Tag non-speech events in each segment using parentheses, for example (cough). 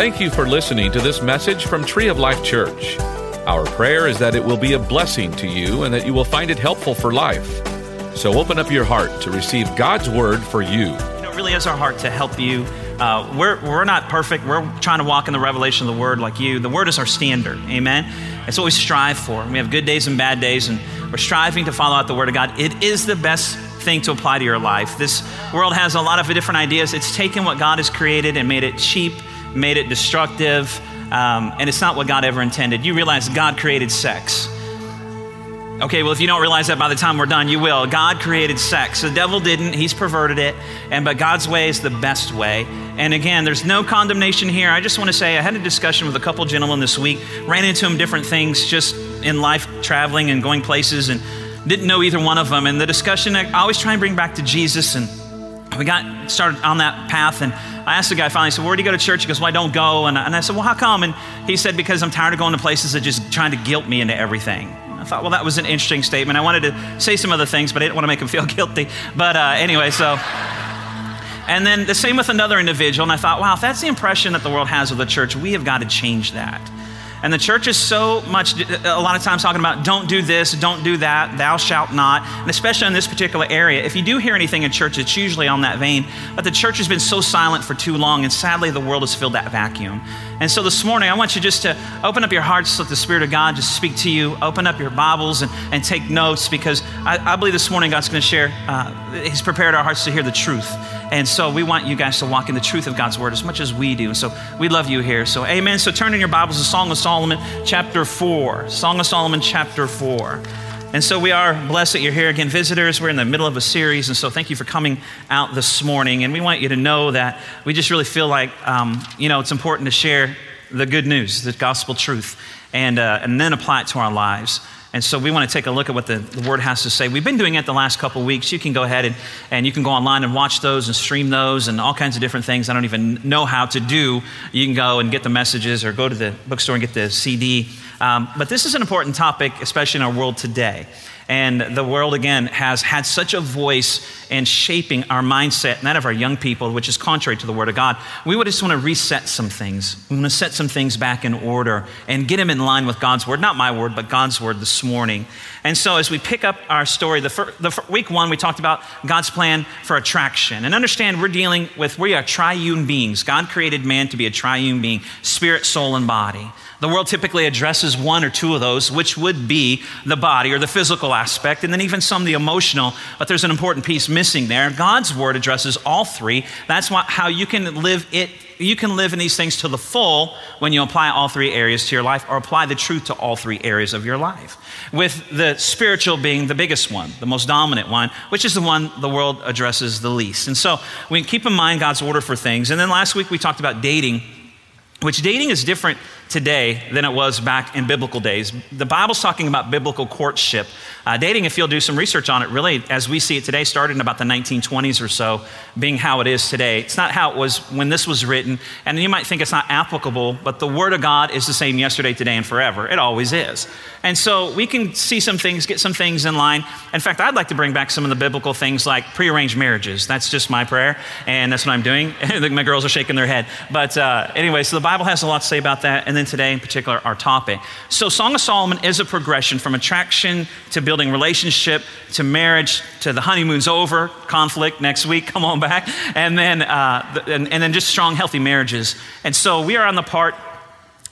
Thank you for listening to this message from Tree of Life Church. Our prayer is that it will be a blessing to you and that you will find it helpful for life. So open up your heart to receive God's word for you. It really is our heart to help you. Uh, we're, we're not perfect. We're trying to walk in the revelation of the word like you. The word is our standard. Amen. It's what we strive for. We have good days and bad days, and we're striving to follow out the word of God. It is the best thing to apply to your life. This world has a lot of different ideas. It's taken what God has created and made it cheap, made it destructive, um, and it's not what God ever intended. You realize God created sex. Okay, well, if you don't realize that by the time we're done, you will. God created sex. The devil didn't, he's perverted it, and but God's way is the best way. And again, there's no condemnation here. I just want to say I had a discussion with a couple gentlemen this week, ran into them different things just in life, traveling and going places, and didn't know either one of them. And the discussion, I always try and bring back to Jesus, and we got started on that path, and I asked the guy finally, I said, Where do you go to church? He goes, Well, I don't go. And, and I said, Well, how come? And he said, Because I'm tired of going to places that just trying to guilt me into everything. I thought, well, that was an interesting statement. I wanted to say some other things, but I didn't want to make him (laughs) feel guilty. But uh, anyway, so. And then the same with another individual. And I thought, wow, if that's the impression that the world has of the church, we have got to change that. And the church is so much, a lot of times talking about don't do this, don't do that, thou shalt not. And especially in this particular area, if you do hear anything in church, it's usually on that vein. But the church has been so silent for too long, and sadly, the world has filled that vacuum. And so this morning, I want you just to open up your hearts, let the Spirit of God just speak to you. Open up your Bibles and, and take notes because I, I believe this morning God's going to share, uh, He's prepared our hearts to hear the truth. And so we want you guys to walk in the truth of God's word as much as we do. And so we love you here. So, amen. So turn in your Bibles to Song of Solomon, chapter 4. Song of Solomon, chapter 4. And so we are blessed that you're here again, visitors. We're in the middle of a series, and so thank you for coming out this morning. And we want you to know that we just really feel like, um, you know, it's important to share the good news, the gospel truth, and, uh, and then apply it to our lives. And so we want to take a look at what the, the word has to say. We've been doing it the last couple weeks. You can go ahead and, and you can go online and watch those and stream those and all kinds of different things I don't even know how to do. You can go and get the messages or go to the bookstore and get the CD. Um, but this is an important topic, especially in our world today. And the world, again, has had such a voice in shaping our mindset, and that of our young people, which is contrary to the Word of God. We would just want to reset some things. We want to set some things back in order and get them in line with God's Word. Not my Word, but God's Word this morning. And so, as we pick up our story, the, fir- the fir- week one, we talked about God's plan for attraction. And understand, we're dealing with, we are triune beings. God created man to be a triune being spirit, soul, and body. The world typically addresses one or two of those, which would be the body or the physical aspect, and then even some the emotional, but there's an important piece missing there. God's word addresses all three. That's why, how you can live it. You can live in these things to the full when you apply all three areas to your life or apply the truth to all three areas of your life. With the spiritual being the biggest one, the most dominant one, which is the one the world addresses the least. And so we keep in mind God's order for things. And then last week we talked about dating, which dating is different today than it was back in biblical days. The Bible's talking about biblical courtship. Uh, dating, if you'll do some research on it, really, as we see it today, started in about the 1920s or so, being how it is today. It's not how it was when this was written, and you might think it's not applicable, but the Word of God is the same yesterday, today, and forever. It always is. And so we can see some things, get some things in line. In fact, I'd like to bring back some of the biblical things like prearranged marriages. That's just my prayer, and that's what I'm doing. (laughs) my girls are shaking their head. But uh, anyway, so the Bible has a lot to say about that. And then today, in particular, our topic. So, Song of Solomon is a progression from attraction to building relationship to marriage to the honeymoon's over, conflict next week, come on back, and then, uh, and, and then just strong, healthy marriages. And so, we are on the part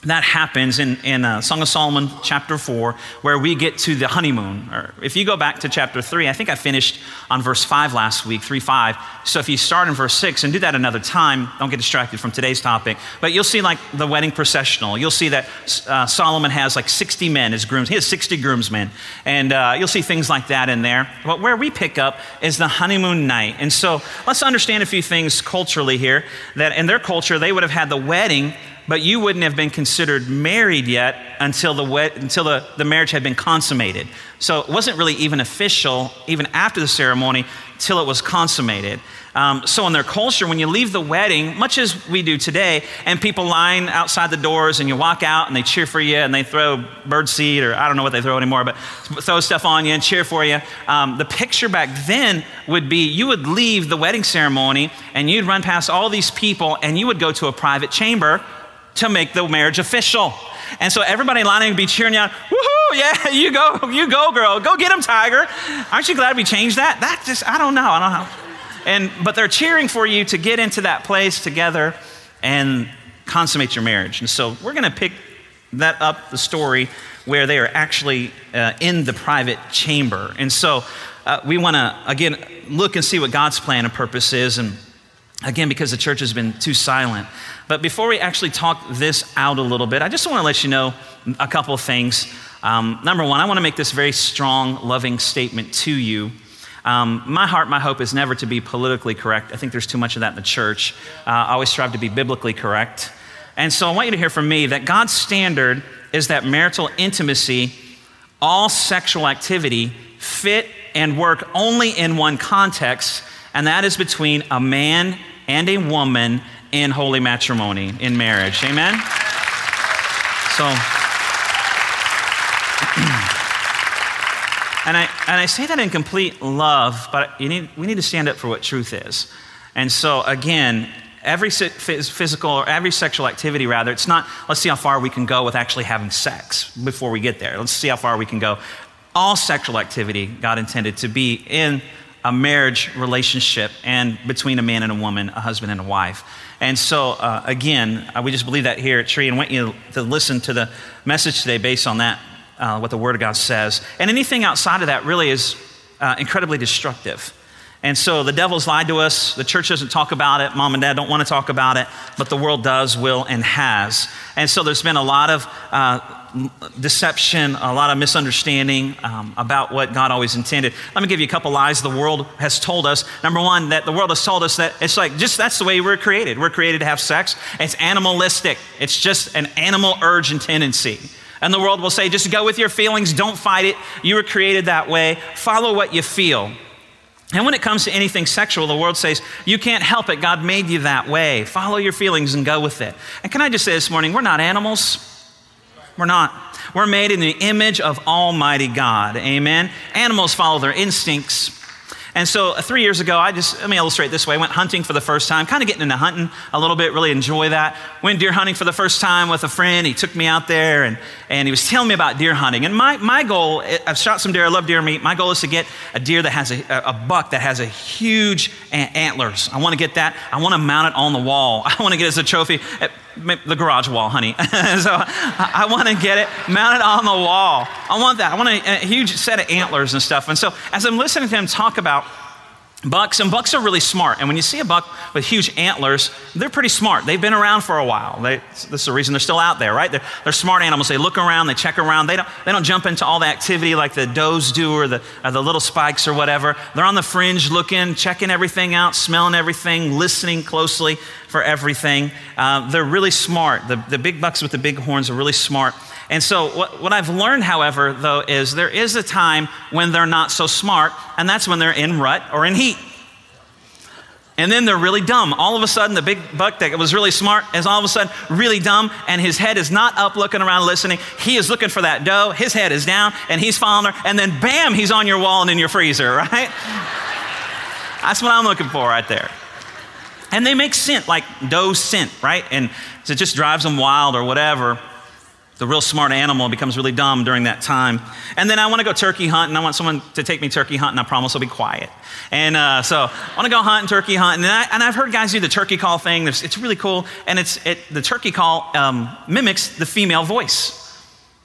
that happens in, in uh, Song of Solomon chapter 4, where we get to the honeymoon. Or if you go back to chapter 3, I think I finished on verse 5 last week, 3 5. So if you start in verse 6 and do that another time, don't get distracted from today's topic, but you'll see like the wedding processional. You'll see that uh, Solomon has like 60 men as grooms. He has 60 groomsmen. And uh, you'll see things like that in there. But where we pick up is the honeymoon night. And so let's understand a few things culturally here that in their culture, they would have had the wedding but you wouldn't have been considered married yet until the, until the, the marriage had been consummated. So it wasn't really even official, even after the ceremony, till it was consummated. Um, so in their culture, when you leave the wedding, much as we do today, and people line outside the doors and you walk out and they cheer for you and they throw bird seed or I don't know what they throw anymore, but throw stuff on you and cheer for you. Um, the picture back then would be you would leave the wedding ceremony and you'd run past all these people and you would go to a private chamber to make the marriage official. And so everybody lining to be cheering you on, woohoo, yeah, (laughs) you go, you go, girl, go get him, Tiger. Aren't you glad we changed that? That just, I don't know, I don't know. And, but they're cheering for you to get into that place together and consummate your marriage. And so we're going to pick that up, the story, where they are actually uh, in the private chamber. And so uh, we want to, again, look and see what God's plan and purpose is. And again, because the church has been too silent. But before we actually talk this out a little bit, I just want to let you know a couple of things. Um, number one, I want to make this very strong, loving statement to you. Um, my heart, my hope is never to be politically correct. I think there's too much of that in the church. Uh, I always strive to be biblically correct. And so I want you to hear from me that God's standard is that marital intimacy, all sexual activity, fit and work only in one context, and that is between a man and a woman in holy matrimony, in marriage. Amen? So. (clears throat) And I, and I say that in complete love, but need, we need to stand up for what truth is. And so, again, every physical or every sexual activity, rather, it's not, let's see how far we can go with actually having sex before we get there. Let's see how far we can go. All sexual activity, God intended to be in a marriage relationship and between a man and a woman, a husband and a wife. And so, uh, again, uh, we just believe that here at Tree and want you to listen to the message today based on that uh, what the Word of God says. And anything outside of that really is uh, incredibly destructive. And so the devil's lied to us. The church doesn't talk about it. Mom and dad don't want to talk about it, but the world does, will, and has. And so there's been a lot of uh, deception, a lot of misunderstanding um, about what God always intended. Let me give you a couple lies the world has told us. Number one, that the world has told us that it's like just that's the way we're created. We're created to have sex. It's animalistic, it's just an animal urge and tendency. And the world will say, just go with your feelings, don't fight it. You were created that way. Follow what you feel. And when it comes to anything sexual, the world says, you can't help it. God made you that way. Follow your feelings and go with it. And can I just say this morning, we're not animals. We're not. We're made in the image of Almighty God. Amen. Animals follow their instincts. And so uh, three years ago, I just, let me illustrate this way. I went hunting for the first time, kind of getting into hunting a little bit, really enjoy that. Went deer hunting for the first time with a friend. He took me out there and, and he was telling me about deer hunting. And my, my goal, I've shot some deer, I love deer meat. My goal is to get a deer that has a, a buck that has a huge antlers. I want to get that. I want to mount it on the wall. (laughs) I want to get it as a trophy the garage wall, honey. (laughs) so I, I want to get it mounted on the wall. I want that. I want a, a huge set of antlers and stuff. And so as I'm listening to him talk about Bucks, and bucks are really smart. And when you see a buck with huge antlers, they're pretty smart. They've been around for a while. They, this is the reason they're still out there, right? They're, they're, smart animals. They look around, they check around. They don't, they don't jump into all the activity like the does do or the, or the little spikes or whatever. They're on the fringe looking, checking everything out, smelling everything, listening closely for everything. Uh, they're really smart. The, the big bucks with the big horns are really smart. And so, what, what I've learned, however, though, is there is a time when they're not so smart, and that's when they're in rut or in heat. And then they're really dumb. All of a sudden, the big buck that was really smart is all of a sudden really dumb, and his head is not up looking around listening. He is looking for that doe. His head is down, and he's following her, and then bam, he's on your wall and in your freezer, (laughs) right? That's what I'm looking for right there. And they make scent, like doe scent, right? And so it just drives them wild or whatever the real smart animal becomes really dumb during that time. And then I want to go turkey hunting. I want someone to take me turkey hunting. I promise I'll be quiet. And uh, so I want to go hunting, turkey hunting. And, I, have heard guys do the turkey call thing. There's, it's really cool. And it's, it, the turkey call um, mimics the female voice.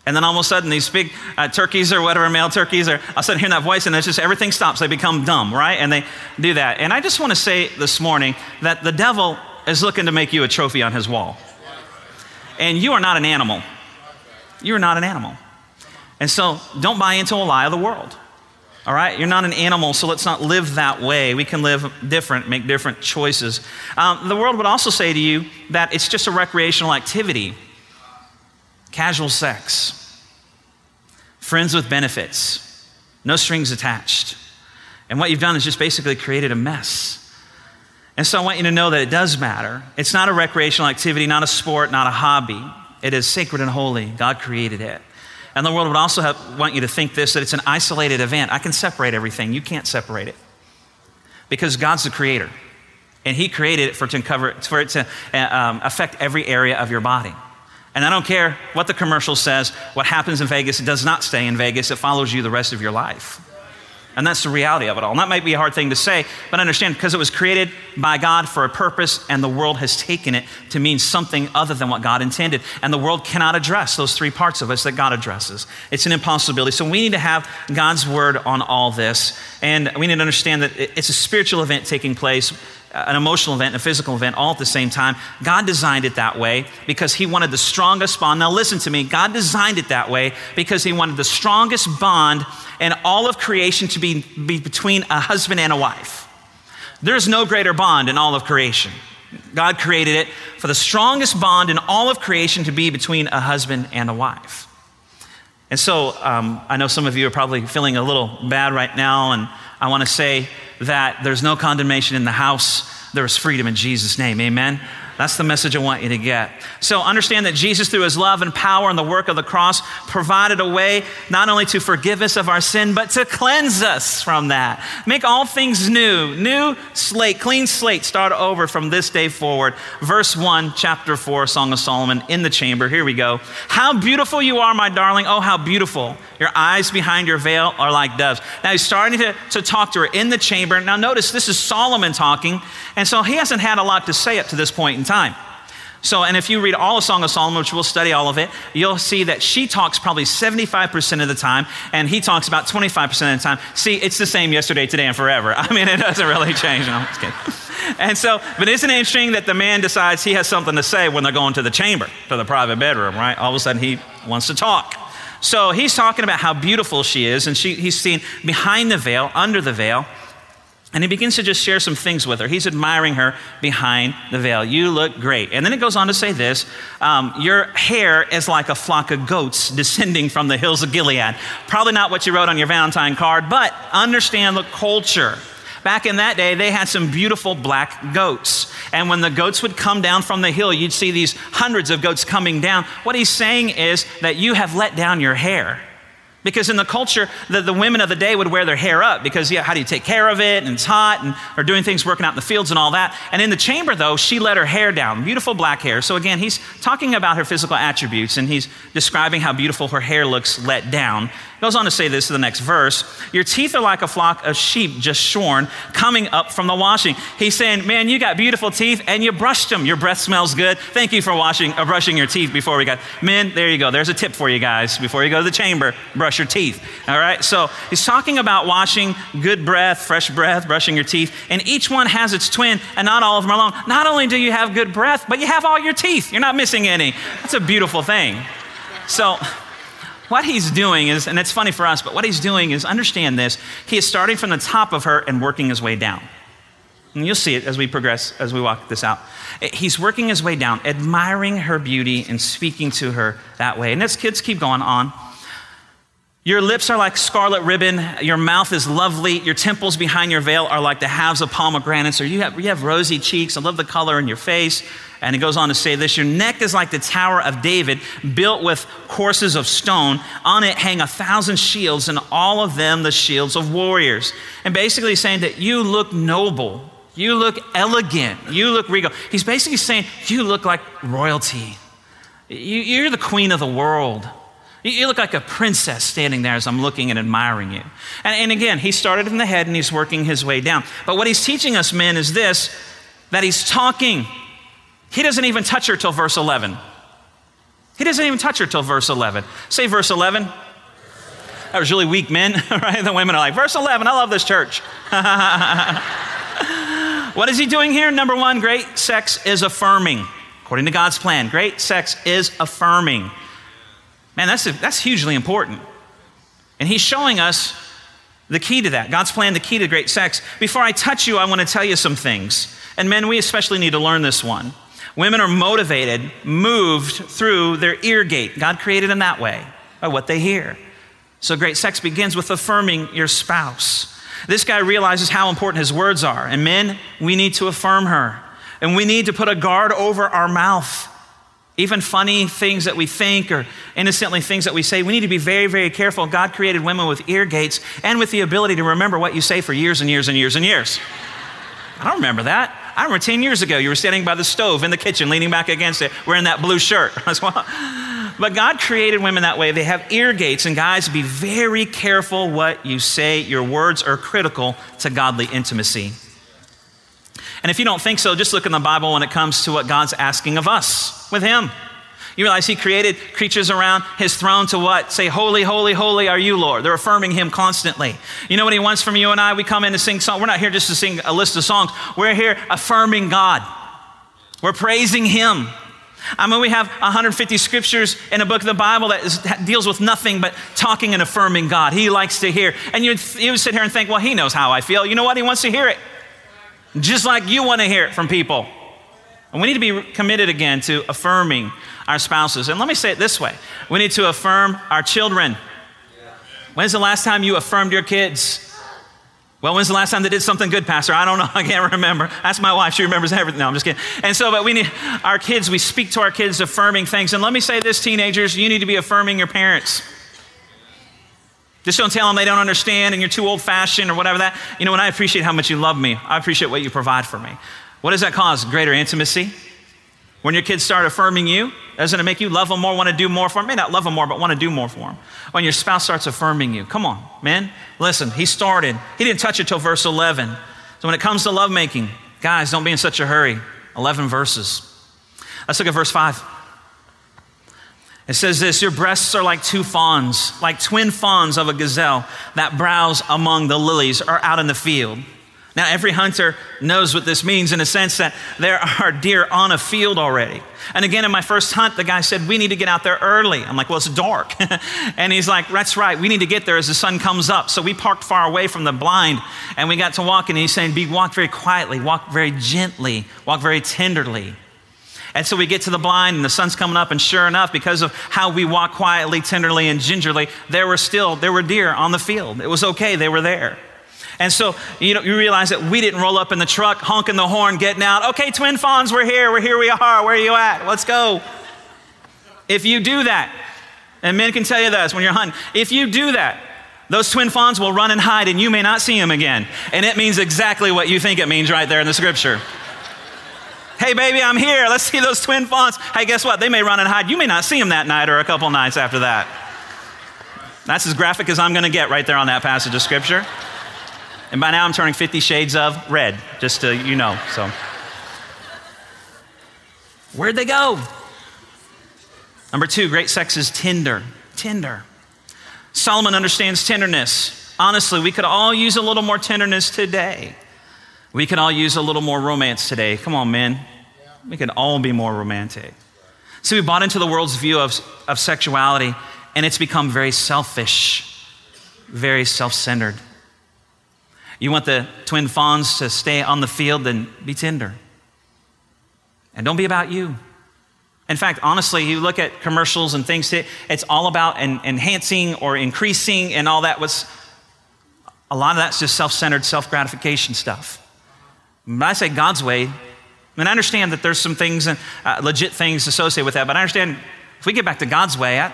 And then all of a sudden, these big uh, turkeys or whatever, male turkeys, are all of a sudden hearing that voice, and it's just everything stops. They become dumb, right? And they do that. And I just want to say this morning that the devil is looking to make you a trophy on his wall. And you are not an animal. You're not an animal. And so don't buy into a lie of the world. All right? You're not an animal, so let's not live that way. We can live different, make different choices. Um, the world would also say to you that it's just a recreational activity casual sex, friends with benefits, no strings attached. And what you've done is just basically created a mess. And so I want you to know that it does matter. It's not a recreational activity, not a sport, not a hobby. It is sacred and holy. God created it. And the world would also have, want you to think this that it's an isolated event. I can separate everything. You can't separate it because God's the creator. And He created it for, to cover, for it to uh, um, affect every area of your body. And I don't care what the commercial says, what happens in Vegas, it does not stay in Vegas, it follows you the rest of your life. And that's the reality of it all. And that might be a hard thing to say, but understand because it was created by God for a purpose, and the world has taken it to mean something other than what God intended. And the world cannot address those three parts of us that God addresses. It's an impossibility. So we need to have God's word on all this. And we need to understand that it's a spiritual event taking place uh, an emotional event and a physical event all at the same time. God designed it that way because He wanted the strongest bond. Now, listen to me. God designed it that way because He wanted the strongest bond in all of creation to be, be between a husband and a wife. There's no greater bond in all of creation. God created it for the strongest bond in all of creation to be between a husband and a wife. And so um, I know some of you are probably feeling a little bad right now, and I want to say that there's no condemnation in the house, there is freedom in Jesus' name. Amen. That's the message I want you to get. So understand that Jesus, through his love and power and the work of the cross, provided a way not only to forgive us of our sin, but to cleanse us from that. Make all things new. New slate, clean slate, start over from this day forward. Verse 1, chapter 4, Song of Solomon, in the chamber. Here we go. How beautiful you are, my darling. Oh, how beautiful. Your eyes behind your veil are like doves. Now he's starting to, to talk to her in the chamber. Now notice this is Solomon talking, and so he hasn't had a lot to say up to this point in time. So, and if you read all of Song of Solomon, which we'll study all of it, you'll see that she talks probably 75% of the time, and he talks about 25% of the time. See, it's the same yesterday, today, and forever. (laughs) I mean, it doesn't really change. No, just kidding. And so, but isn't it interesting that the man decides he has something to say when they're going to the chamber, to the private bedroom, right? All of a sudden, he wants to talk. So he's talking about how beautiful she is, and she, he's seen behind the veil, under the veil. And he begins to just share some things with her. He's admiring her behind the veil. You look great. And then it goes on to say this um, Your hair is like a flock of goats descending from the hills of Gilead. Probably not what you wrote on your Valentine card, but understand the culture. Back in that day, they had some beautiful black goats. And when the goats would come down from the hill, you'd see these hundreds of goats coming down. What he's saying is that you have let down your hair. Because in the culture, the, the women of the day would wear their hair up because, yeah, how do you take care of it? And it's hot, and are doing things, working out in the fields and all that. And in the chamber, though, she let her hair down, beautiful black hair. So again, he's talking about her physical attributes, and he's describing how beautiful her hair looks let down. Goes on to say this in the next verse Your teeth are like a flock of sheep just shorn, coming up from the washing. He's saying, Man, you got beautiful teeth and you brushed them. Your breath smells good. Thank you for washing, uh, brushing your teeth before we got. Men, there you go. There's a tip for you guys. Before you go to the chamber, brush your teeth. All right? So he's talking about washing good breath, fresh breath, brushing your teeth. And each one has its twin, and not all of them are alone. Not only do you have good breath, but you have all your teeth. You're not missing any. That's a beautiful thing. So, what he's doing is, and it's funny for us, but what he's doing is understand this. He is starting from the top of her and working his way down. And you'll see it as we progress, as we walk this out. Eh, he's working his way down, admiring her beauty and speaking to her that way. And as kids keep going on, your lips are like scarlet ribbon. Your mouth is lovely. Your temples behind your veil are like the halves of pomegranates, or you have, you have rosy cheeks. I love the color in your face. And it goes on to say this Your neck is like the Tower of David, built with courses of stone. On it hang a thousand shields, and all of them the shields of warriors. And basically saying that you look noble, you look elegant, you look regal. He's basically saying you look like royalty. You're the queen of the world. You look like a princess standing there as I'm looking and admiring you. And, and, again, he started in the head and he's working his way down. But what he's teaching us, men, is this that he's talking. He doesn't even touch her till verse 11. He doesn't even touch her till verse 11. Say verse 11. That was really weak, men, (laughs) right? The women are like, verse 11, I love this church. (laughs) what is he doing here? Number one, great sex is affirming. According to God's plan, great sex is affirming. Man, that's, that's hugely important. And he's showing us the key to that. God's plan, the key to great sex. Before I touch you, I want to tell you some things. And men, we especially need to learn this one. Women are motivated, moved through their ear gate. God created them that way, by what they hear. So great sex begins with affirming your spouse. This guy realizes how important his words are. And men, we need to affirm her. And we need to put a guard over our mouth. Even funny things that we think or innocently things that we say, we need to be very, very careful. God created women with ear gates and with the ability to remember what you say for years and years and years and years. I don't remember that. I remember 10 years ago, you were standing by the stove in the kitchen, leaning back against it, wearing that blue shirt. (laughs) but God created women that way. They have ear gates, and guys, be very careful what you say. Your words are critical to godly intimacy. And if you don't think so, just look in the Bible when it comes to what God's asking of us with Him. You realize He created creatures around His throne to what? Say, Holy, holy, holy are you, Lord. They're affirming Him constantly. You know what He wants from you and I? We come in to sing songs. We're not here just to sing a list of songs, we're here affirming God. We're praising Him. I mean, we have 150 scriptures in a book of the Bible that, is, deals with nothing but talking and affirming God. He likes to hear. And you would sit here and think, well, he knows how I feel. You know what? He wants to hear it just like you want to hear it from people. And we need to be committed again to affirming our spouses. And let me say it this way we need to affirm our children. When's the last time you affirmed your kids? Well, when's the last time they did something good, Pastor? I don't know. (laughs) I can't remember. Ask my wife. She remembers everything. No, I'm just kidding. And so, but we need our kids, we speak to our kids affirming things. And let me say this, teenagers, you need to be affirming your parents. Just don't tell them they don't understand and you're too old fashioned or whatever that. You know, when I appreciate how much you love me, I appreciate what you provide for me. What does that cause? Greater intimacy. When your kids start affirming you, doesn't it make you love them more, want to do more for them? May not love them more, but want to do more for them. When your spouse starts affirming you, come on, man. Listen, he started, he didn't touch it till verse 11. So when it comes to lovemaking, guys, don't be in such a hurry. 11 verses. Let's look at verse 5. It says this Your breasts are like two fawns, like twin fawns of a gazelle that browse among the lilies or out in the field. Now, every hunter knows what this means in a sense that there are deer on a field already. And again, in my first hunt, the guy said, We need to get out there early. I'm like, Well, it's dark. (laughs) and he's like, That's right. We need to get there as the sun comes up. So we parked far away from the blind and we got to walking. And he's saying, Be walk very quietly, walk very gently, walk very tenderly. And so we get to the blind and the sun's coming up, and sure enough, because of how we walk quietly, tenderly, and gingerly, there were still, there were deer on the field. It was okay, they were there. And so, you know, you realize that we didn't roll up in the truck, honking the horn, getting out. Okay, twin fawns, we're here, we're here, we are. Where are you at? Let's go. If you do that, and men can tell you this when you're hunting, if you do that, those twin fawns will run and hide, and you may not see them again. And it means exactly what you think it means right there in the scripture. Hey, baby, I'm here. Let's see those twin fawns. Hey, guess what? They may run and hide. You may not see them that night or a couple nights after that. That's as graphic as I'm going to get right there on that passage of scripture. And by now I'm turning 50 shades of red, just to you know. So, where'd they go? Number two, great sex is tender. Tender. Solomon understands tenderness. Honestly, we could all use a little more tenderness today. We could all use a little more romance today. Come on, men. We could all be more romantic. See, we bought into the world's view of, of sexuality, and it's become very selfish, very self centered. You want the twin fawns to stay on the field, then be tender. And don't be about you. In fact, honestly, you look at commercials and things, it's all about enhancing or increasing and all that. Was a lot of that's just self centered, self gratification stuff. But I say God's way, and I understand that there's some things, uh, legit things associated with that, but I understand if we get back to God's way, I,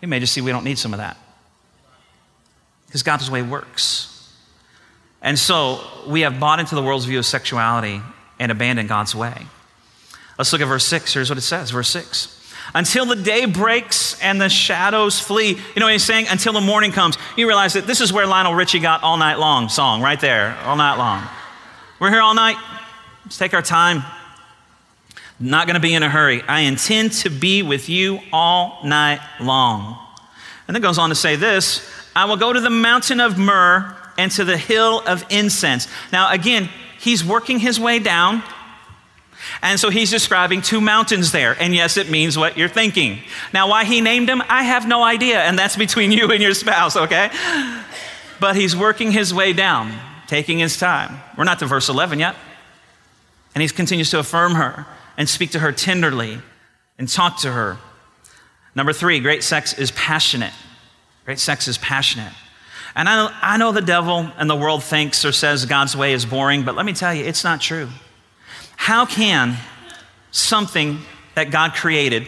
we may just see we don't need some of that. Because God's way works. And so we have bought into the world's view of sexuality and abandoned God's way. Let's look at verse 6. Here's what it says verse 6. Until the day breaks and the shadows flee. You know what he's saying? Until the morning comes. You realize that this is where Lionel Richie got All Night Long song, right there, all night long. We're here all night. Let's take our time. Not going to be in a hurry. I intend to be with you all night long. And then goes on to say this I will go to the mountain of myrrh and to the hill of incense. Now, again, he's working his way down. And so he's describing two mountains there. And yes, it means what you're thinking. Now, why he named them, I have no idea. And that's between (laughs) you and your spouse, okay? But he's working his way down taking his time. We're not to verse 11 yet. And he continues to affirm her and speak to her tenderly and talk to her. Number three, great sex is passionate. Great sex is passionate. And I know, I know the devil and the world thinks or says God's way is boring, but let me tell you, it's not true. How can something that God created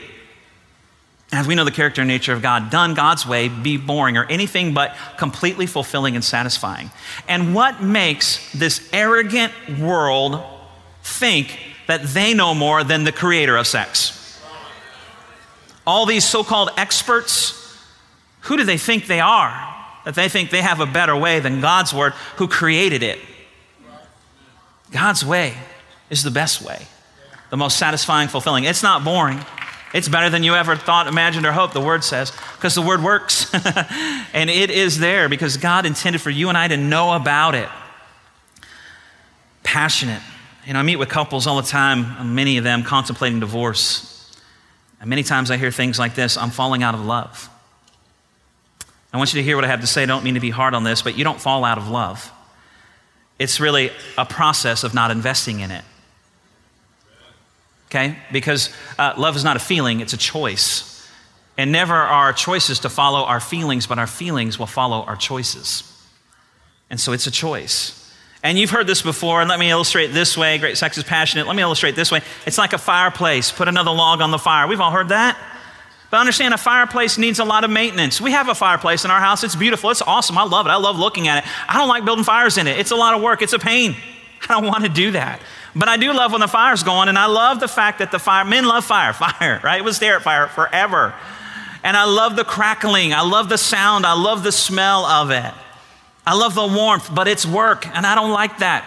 as we know the character and nature of God, done God's way, be boring or anything but completely fulfilling and satisfying. And what makes this arrogant world think that they know more than the creator of sex. All these so called experts, who do they think they are? That they think they have a better way than God's word, who created it. God's way is the best way, the most satisfying, fulfilling. It's not boring. It's better than you ever thought, imagined, or hoped, the word says, because the word works. (laughs) and it is there because God intended for you and I to know about it. Passionate. You know, I meet with couples all the time, many of them contemplating divorce. And many times I hear things like this I'm falling out of love. I want you to hear what I have to say. I don't mean to be hard on this, but you don't fall out of love. It's really a process of not investing in it. Okay? Because uh, love is not a feeling, it's a choice. And never are our choices to follow our feelings, but our feelings will follow our choices. And so it's a choice. And you've heard this before, and let me illustrate this way. Great sex is passionate. Let me illustrate this way. It's like a fireplace. Put another log on the fire. We've all heard that. But understand, a fireplace needs a lot of maintenance. We have a fireplace in our house. It's beautiful. It's awesome. I love it. I love looking at it. I don't like building fires in it. It's a lot of work. It's a pain. (laughs) I don't want to do that. But I do love when the fire's going, and I love the fact that the fire, men love fire, (laughs) fire, right? It was there at fire forever. And I love the crackling. I love the sound. I love the smell of it. I love the warmth, but it's work, and I don't like that.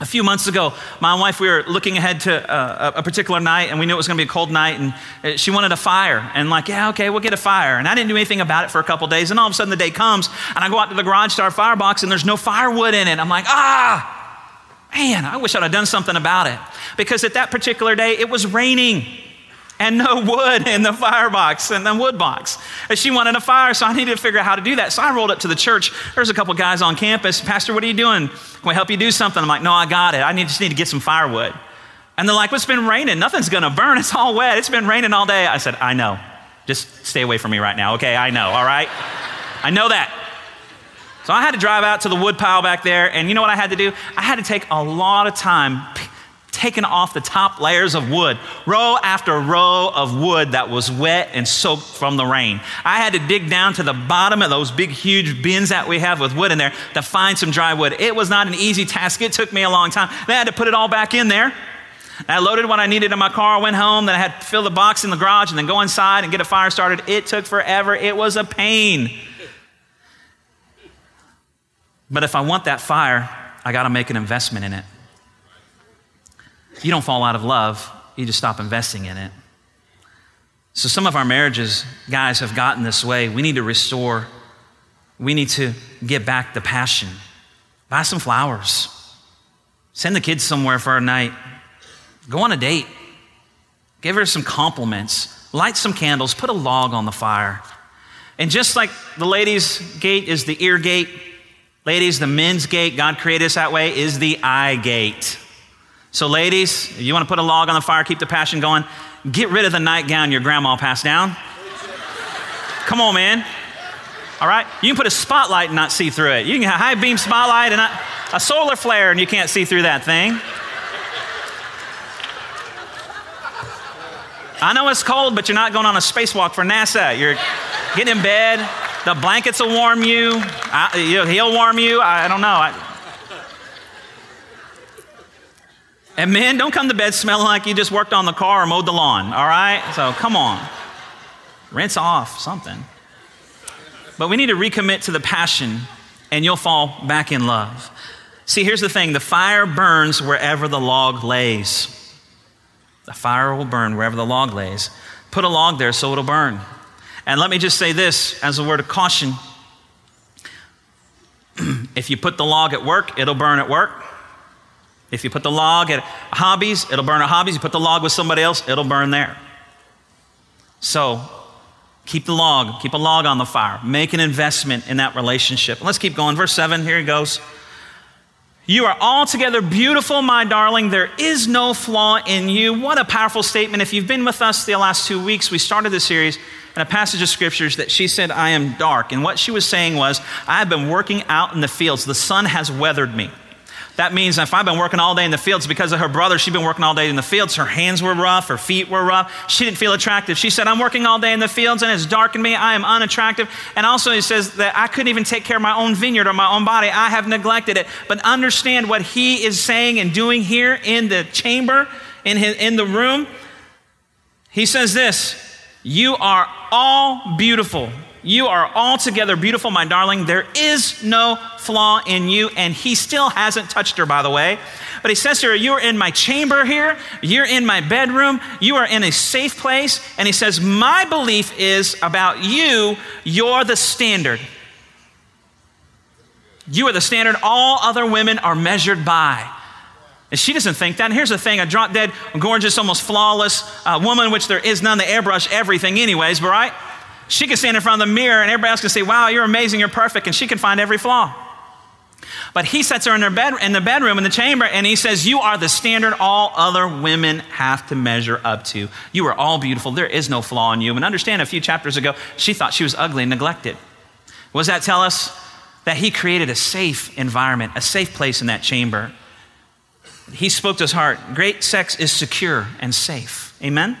A few months ago, my wife, we were looking ahead to uh, a particular night, and we knew it was going to be a cold night, and uh, she wanted a fire. And, like, yeah, okay, we'll get a fire. And I didn't do anything about it for a couple days, and all of a sudden the day comes, and I go out to the garage to our firebox, and there's no firewood in it. I'm like, ah, man, I wish I'd have done something about it. Because at that particular day, it was raining and no wood in the firebox and the wood box. And she wanted a fire, so I needed to figure out how to do that. So I rolled up to the church. There's a couple guys on campus. Pastor, what are you doing? Can we help you do something? I'm like, no, I got it. I need, just need to get some firewood. And they're like, well, it's been raining. Nothing's going to burn. It's all wet. It's been raining all day. I said, I know. Just stay away from me right now, okay? I know, all right? I know that. So I had to drive out to the wood pile back there, and you know what I had to do? I had to take a lot of time taken off the top layers of wood, row after row of wood that was wet and soaked from the rain. I had to dig down to the bottom of those big, huge bins that we have with wood in there to find some dry wood. It was not an easy task. It took me a long time. Then I had to put it all back in there. I loaded what I needed in my car, went home, then I had to fill the box in the garage and then go inside and get a fire started. It took forever. It was a pain. But if I want that fire, I got to make an investment in it you don't fall out of love, you just stop investing in it. So, some of our marriages, guys, have gotten this way. We need to restore, we need to get back the passion. Buy some flowers, send the kids somewhere for a night, go on a date, give her some compliments, light some candles, put a log on the fire. And just like the ladies' gate is the ear gate, ladies, the men's gate, God created us that way, is the eye gate. So, ladies, you want to put a log on the fire, keep the passion going, get rid of the nightgown your grandma passed down. Come on, man. All right? You can put a spotlight and not see through it. You can have a high beam spotlight and not, a solar flare and you can't see through that thing. I know it's cold, but you're not going on a spacewalk for NASA. You're getting in bed. The blankets will warm you. I, he'll warm you. I, I don't know. I, And men, don't come to bed smelling like you just worked on the car or mowed the lawn, all right? So come on. Rinse off something. But we need to recommit to the passion, and you'll fall back in love. See, here's the thing the fire burns wherever the log lays. The fire will burn wherever the log lays. Put a log there so it'll burn. And let me just say this as a word of caution (clears throat) if you put the log at work, it'll burn at work. If you put the log at hobbies, it'll burn at hobbies. You put the log with somebody else, it'll burn there. So keep the log, keep a log on the fire. Make an investment in that relationship. Let's keep going. Verse 7, here he goes. You are altogether beautiful, my darling. There is no flaw in you. What a powerful statement. If you've been with us the last two weeks, we started this series in a passage of scriptures that she said, I am dark. And what she was saying was, I have been working out in the fields. The sun has weathered me. That means if I've been working all day in the fields because of her brother, she'd been working all day in the fields. Her hands were rough, her feet were rough. She didn't feel attractive. She said, I'm working all day in the fields and it's dark in me. I am unattractive. And also, he says that I couldn't even take care of my own vineyard or my own body. I have neglected it. But understand what he is saying and doing here in the chamber, in, his, in the room. He says this You are all beautiful. You are altogether beautiful, my darling. There is no flaw in you. And he still hasn't touched her, by the way. But he says to her, You're in my chamber here. You're in my bedroom. You are in a safe place. And he says, My belief is about you, you're the standard. You are the standard all other women are measured by. And she doesn't think that. And here's the thing a drop dead, gorgeous, almost flawless uh, woman, which there is none, the airbrush everything, anyways, but right? She can stand in front of the mirror and everybody else can say, Wow, you're amazing, you're perfect, and she can find every flaw. But he sets her in, her bed, in the bedroom, in the chamber, and he says, You are the standard all other women have to measure up to. You are all beautiful. There is no flaw in you. And understand, a few chapters ago, she thought she was ugly and neglected. What does that tell us? That he created a safe environment, a safe place in that chamber. He spoke to his heart. Great sex is secure and safe. Amen?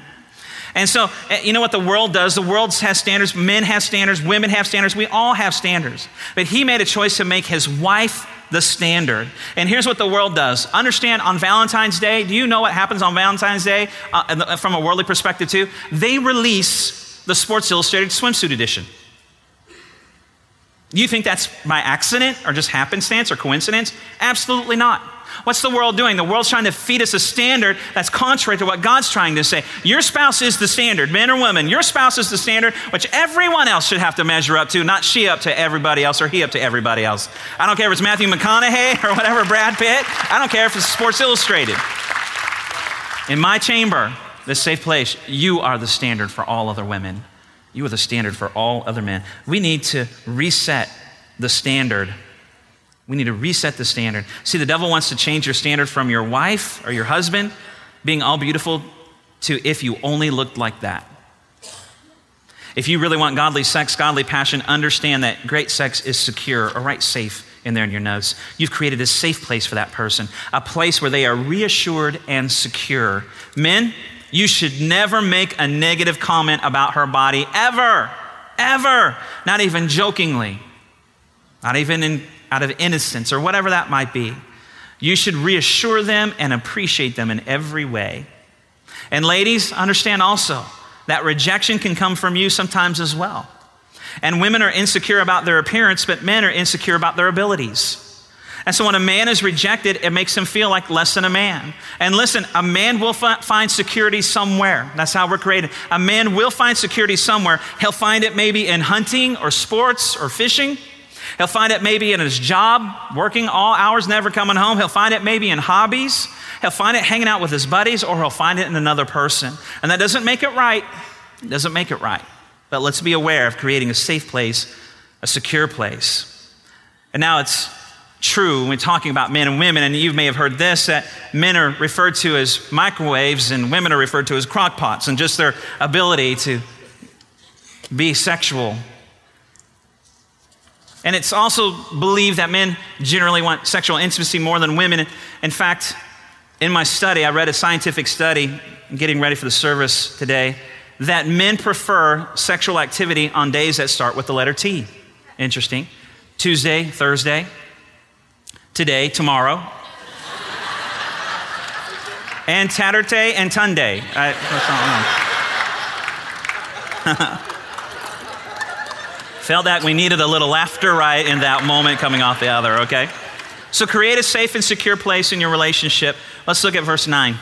And so, eh, you know what the world does? The world has standards. Men have standards. Women have standards. We all have standards. But he made a choice to make his wife the standard. And here's what the world does. Understand on Valentine's Day, do you know what happens on Valentine's Day uh, from a worldly perspective, too? They release the Sports Illustrated swimsuit edition. You think that's by accident or just happenstance or coincidence? Absolutely not. What's the world doing? The world's trying to feed us a standard that's contrary to what God's trying to say. Your spouse is the standard, men or women. Your spouse is the standard, which everyone else should have to measure up to, not she up to everybody else or he up to everybody else. I don't care if it's Matthew McConaughey (laughs) or whatever, Brad Pitt. I don't care if it's Sports Illustrated. In my chamber, this safe place, you are the standard for all other women. You are the standard for all other men. We need to reset the standard we need to reset the standard. See, the devil wants to change your standard from your wife or your husband being all beautiful to if you only looked like that. If you really want godly sex, godly passion, understand that great sex is secure, or write safe in there in your notes. You've created a safe place for that person, a place where they are reassured and secure. Men, you should never make a negative comment about her body, ever, ever, not even jokingly, not even in out of innocence or whatever that might be. You should reassure them and appreciate them in every way. And ladies, understand also that rejection can come from you sometimes as well. And women are insecure about their appearance, but men are insecure about their abilities. And so when a man is rejected, it makes him feel like less than a man. And listen, a man will find security somewhere. That's how we're created. A man will find security somewhere. He'll find it maybe in hunting or sports or fishing. He'll find it maybe in his job, working all hours, never coming home. He'll find it maybe in hobbies. He'll find it hanging out with his buddies, or he'll find it in another person. And that doesn't make it right. It doesn't make it right. But let's be aware of creating a safe place, a secure place. And now it's true when we're talking about men and women, and you may have heard this that men are referred to as microwaves and women are referred to as crockpots, and just their ability to be sexual and it's also believed that men generally want sexual intimacy more than women. In fact, in my study, I read a scientific study, getting ready for the service today, that men prefer sexual activity on days that start with the letter T. Interesting. Tuesday, Thursday, today, tomorrow, and Saturday and Tunday. I, (laughs) Felt that we needed a little laughter right in that moment coming off the other, okay? So create a safe and secure place in your relationship. Let's look at verse 9.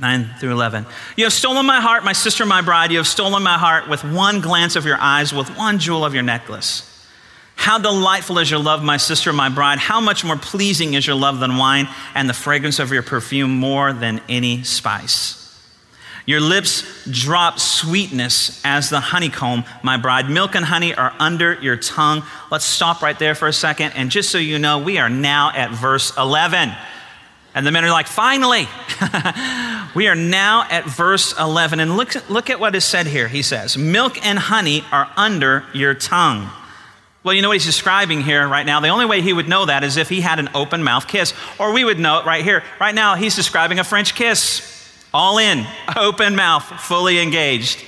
9 through 11. You have stolen my heart, my sister, my bride. You have stolen my heart with one glance of your eyes, with one jewel of your necklace. How delightful is your love, my sister, my bride. How much more pleasing is your love than wine, and the fragrance of your perfume more than any spice. Your lips drop sweetness as the honeycomb, my bride. Milk and honey are under your tongue. Let's stop right there for a second. And just so you know, we are now at verse 11. And the men are like, finally. (laughs) we are now at verse 11. And look, look at what is said here. He says, Milk and honey are under your tongue. Well, you know what he's describing here right now? The only way he would know that is if he had an open mouth kiss. Or we would know it right here. Right now, he's describing a French kiss. All in, open mouth, fully engaged.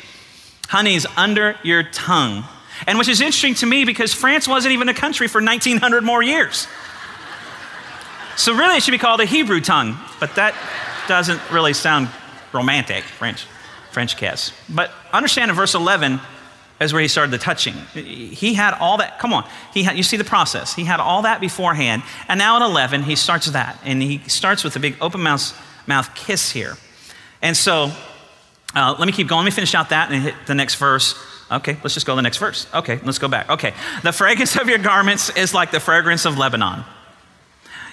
Honey's under your tongue. And which is interesting to me because France wasn't even a country for 1900 more years. So really, it should be called a Hebrew tongue, but that doesn't really sound romantic, French, French kiss. But understand in verse 11 is where he started the touching. He had all that, come on, he had, you see the process. He had all that beforehand, and now at 11, he starts that, and he starts with a big open mouth, mouth kiss here. And so, uh, let me keep going. Let me finish out that and hit the next verse. Okay, let's just go to the next verse. Okay, let's go back. Okay, the fragrance of your garments is like the fragrance of Lebanon.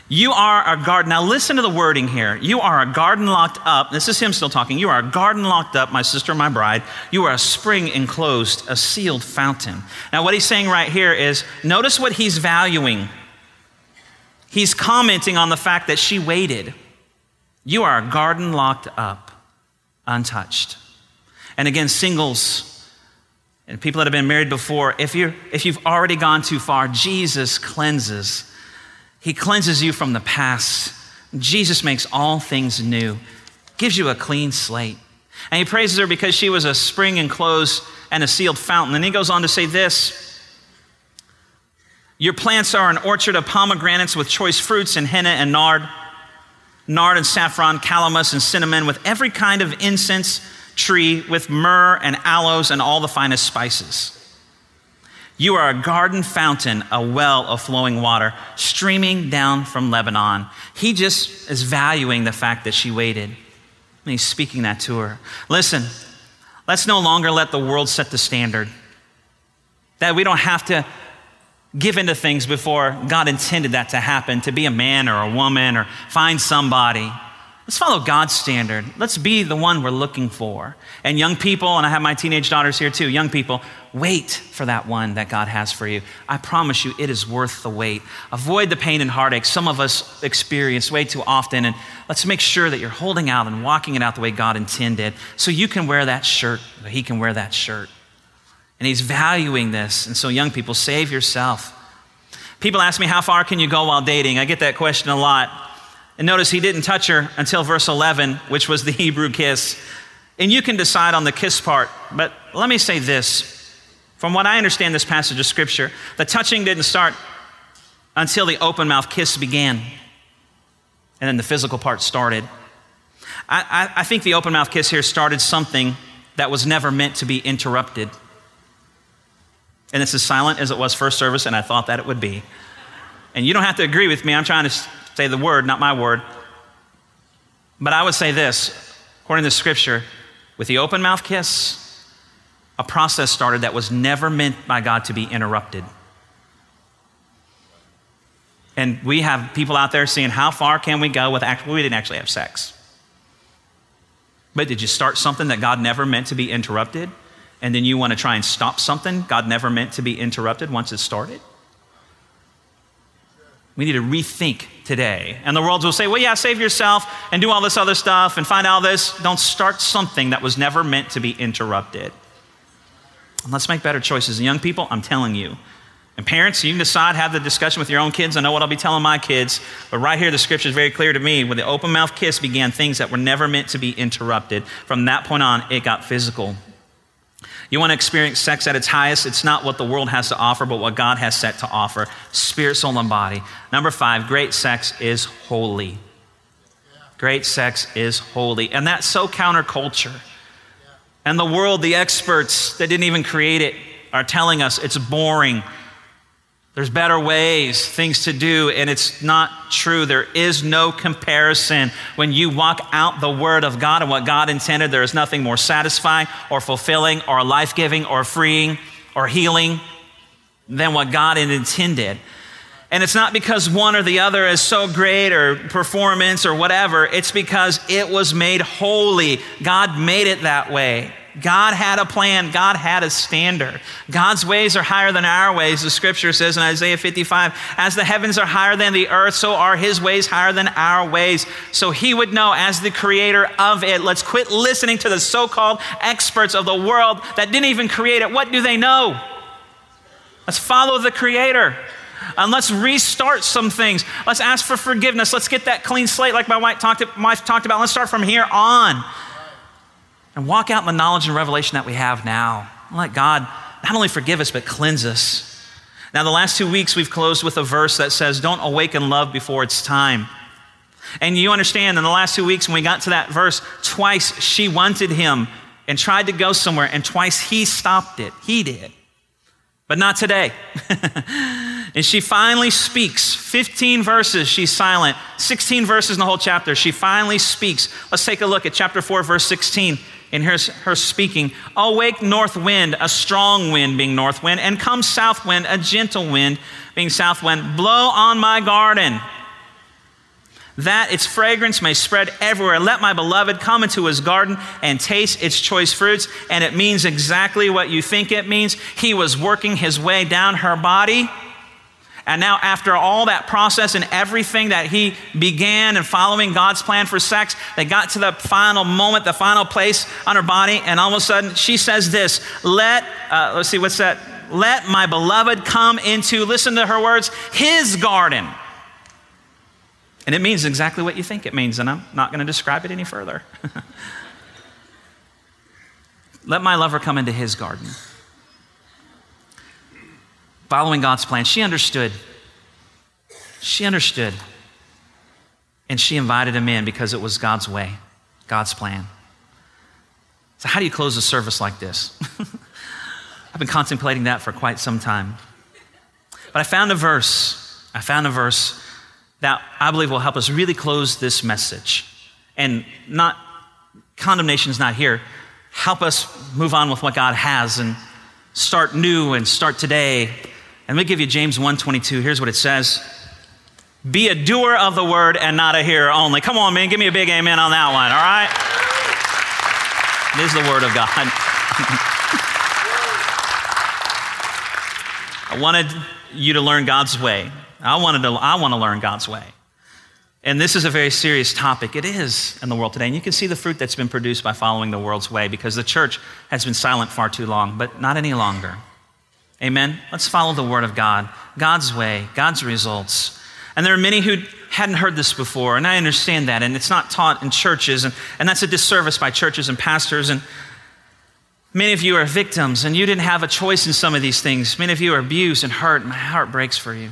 You are a garden. Now, listen to the wording here. You are a garden locked up. This is him still talking. You are a garden locked up, my sister, my bride. You are a spring enclosed, a sealed fountain. Now, what he's saying right here is notice what he's valuing. He's commenting on the fact that she waited. You are a garden locked up, untouched. And again, singles and people that have been married before, if, you if you've already gone too far, Jesus cleanses. He cleanses you from the past. Jesus makes all things new, gives you a clean slate. And he praises her because she was a spring enclosed and a sealed fountain. And he goes on to say this Your plants are an orchard of pomegranates with choice fruits and henna and nard, nard and saffron, calamus and cinnamon, with every kind of incense tree, with myrrh and aloes and all the finest spices. You are a garden fountain, a well of flowing water streaming down from Lebanon. He just is valuing the fact that she waited. And he's speaking that to her. Listen, let's no longer let the world set the standard. That we don't have to give into things before God intended that to happen, to be a man or a woman or find somebody. Let's follow God's standard. Let's be the one we're looking for. And young people, and I have my teenage daughters here too, young people, wait for that one that God has for you. I promise you, it is worth the wait. Avoid the pain and heartache some of us experience way too often. And let's make sure that you're holding out and walking it out the way God intended so you can wear that shirt, He can wear that shirt. And He's valuing this. And so, young people, save yourself. People ask me, How far can you go while dating? I get that question a lot. And notice he didn't touch her until verse 11, which was the (laughs) Hebrew kiss. And you can decide on the kiss part, but let me say this. From what I understand this passage of scripture, the touching didn't start until the open mouth kiss began. And then the physical part started. I, I, I think the open mouth kiss here started something that was never meant to be interrupted. And it's as silent as it was first service, and I thought that it would be. And you don't have to agree with me. I'm trying to say the word, not my word. But I would say this according to scripture, with the open mouth kiss, a process started that was never meant by God to be interrupted. And we have people out there saying, How far can we go with actually, we didn't actually have sex. But did you start something that God never meant to be interrupted? And then you want to try and stop something God never meant to be interrupted once it started? We need to rethink today. And the world will say, well, yeah, save yourself and do all this other stuff and find all this. Don't start something that was never meant to be interrupted. And let's make better choices. And young people, I'm telling you. And parents, you can decide, have the discussion with your own kids. I know what I'll be telling my kids. But right here, the scripture is very clear to me. When the open mouth kiss began things that were never meant to be interrupted. From that point on, it got physical. You want to experience sex at its highest? It's not what the world has to offer, but what God has set to offer spirit, soul, and body. Number five, great sex is holy. Great sex is holy. And that's so counterculture. And the world, the experts that didn't even create it, are telling us it's boring, there's better ways, things to do, and it's not true. There is no comparison. When you walk out the Word of God and what God intended, there is nothing more satisfying or fulfilling or life giving or freeing or healing than what God intended. And it's not because one or the other is so great or performance or whatever, it's because it was made holy. God made it that way. God had a plan. God had a standard. God's ways are higher than our ways, the scripture says in Isaiah 55. As the heavens are higher than the earth, so are his ways higher than our ways. So he would know as the creator of it. Let's quit listening to the so called experts of the world that didn't even create it. What do they know? Let's follow the Creator. And let's restart some things. Let's ask for forgiveness. Let's get that clean slate, like my wife talked, wife talked about. Let's start from here on and walk out in the knowledge and revelation that we have now. Let God not only forgive us, but cleanse us. Now, the last two weeks, we've closed with a verse that says, Don't awaken love before it's time. And you understand, in the last two weeks, when we got to that verse, twice she wanted him and tried to go somewhere, and twice he stopped it. He did. But not today. (laughs) and she finally speaks. 15 verses, she's silent. 16 verses in the whole chapter, she finally speaks. Let's take a look at chapter 4, verse 16. And here's her speaking Awake, north wind, a strong wind being north wind, and come south wind, a gentle wind being south wind. Blow on my garden that its fragrance may spread everywhere. Let my beloved come into his garden and taste its choice fruits. And it means exactly what you think it means. He was working his way down her body. And now, after all that process and everything that he began and following God's plan for sex, they got to the final moment, the final place on her body, and all of a sudden she says this Let, uh, let's see, what's that? Let my beloved come into, listen to her words, his garden. And it means exactly what you think it means, and I'm not going to describe it any further. (laughs) Let my lover come into his garden. Following God's plan, she understood. She understood. And she invited him in because it was God's way, God's plan. So, how do you close a service like this? (laughs) I've been contemplating that for quite some time. But I found a verse. I found a verse that I believe will help us really close this message. And not, condemnation is not here. Help us move on with what God has and start new and start today. And let me give you James 1:22. Here's what it says. Be a doer of the word and not a hearer only. Come on, man, give me a big amen on that one, all right? It is the word of God. (laughs) I wanted you to learn God's way. I, wanted to, I want to learn God's way. And this is a very serious topic. It is in the world today. And you can see the fruit that's been produced by following the world's way because the church has been silent far too long, but not any longer. Amen? Let's follow the word of God, God's way, God's results. And there are many who hadn't heard this before, and I understand that. And it's not taught in churches, and, and that's a disservice by churches and pastors. And many of you are victims, and you didn't have a choice in some of these things. Many of you are abused and hurt. My heart breaks for you.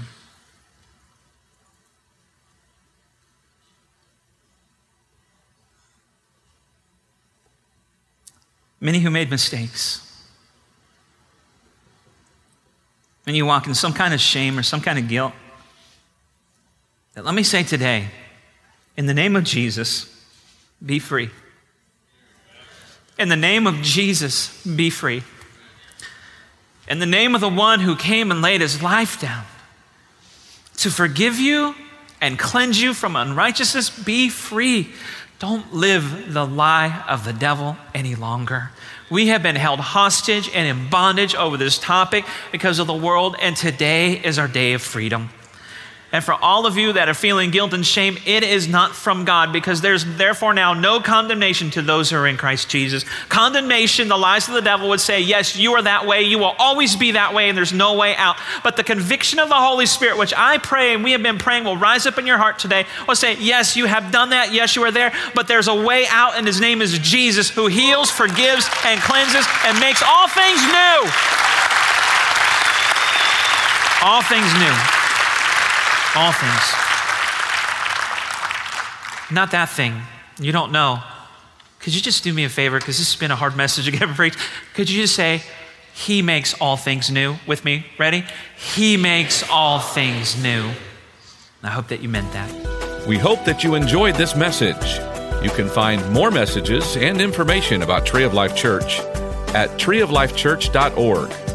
many who made mistakes. And you walk in some kind of shame or some kind of guilt. Let me say today, in the name of Jesus, be free. In the name of Jesus, be free. In the name of the one who came and laid his life down to forgive you and cleanse you from unrighteousness, be free. Don't live the lie of the devil any longer. We have been held hostage and in bondage over this topic because of the world, and today is our day of freedom. And for all of you that are feeling guilt and shame, it is not from God because there's therefore now no condemnation to those who are in Christ Jesus. Condemnation, the lies of the devil would say, Yes, you are that way. You will always be that way, and there's no way out. But the conviction of the Holy Spirit, which I pray and we have been praying, will rise up in your heart today, will say, Yes, you have done that. Yes, you are there. But there's a way out, and his name is Jesus, who heals, forgives, and cleanses, and makes all things new. All things new. All things. Not that thing. You don't know. Could you just do me a favor? Because this has been a hard message to get (laughs) preached. Could you just say, He makes all things new with me? Ready? He makes all things new. I hope that you meant that. We hope that you enjoyed this message. You can find more messages and information about Tree of Life Church at treeoflifechurch.org.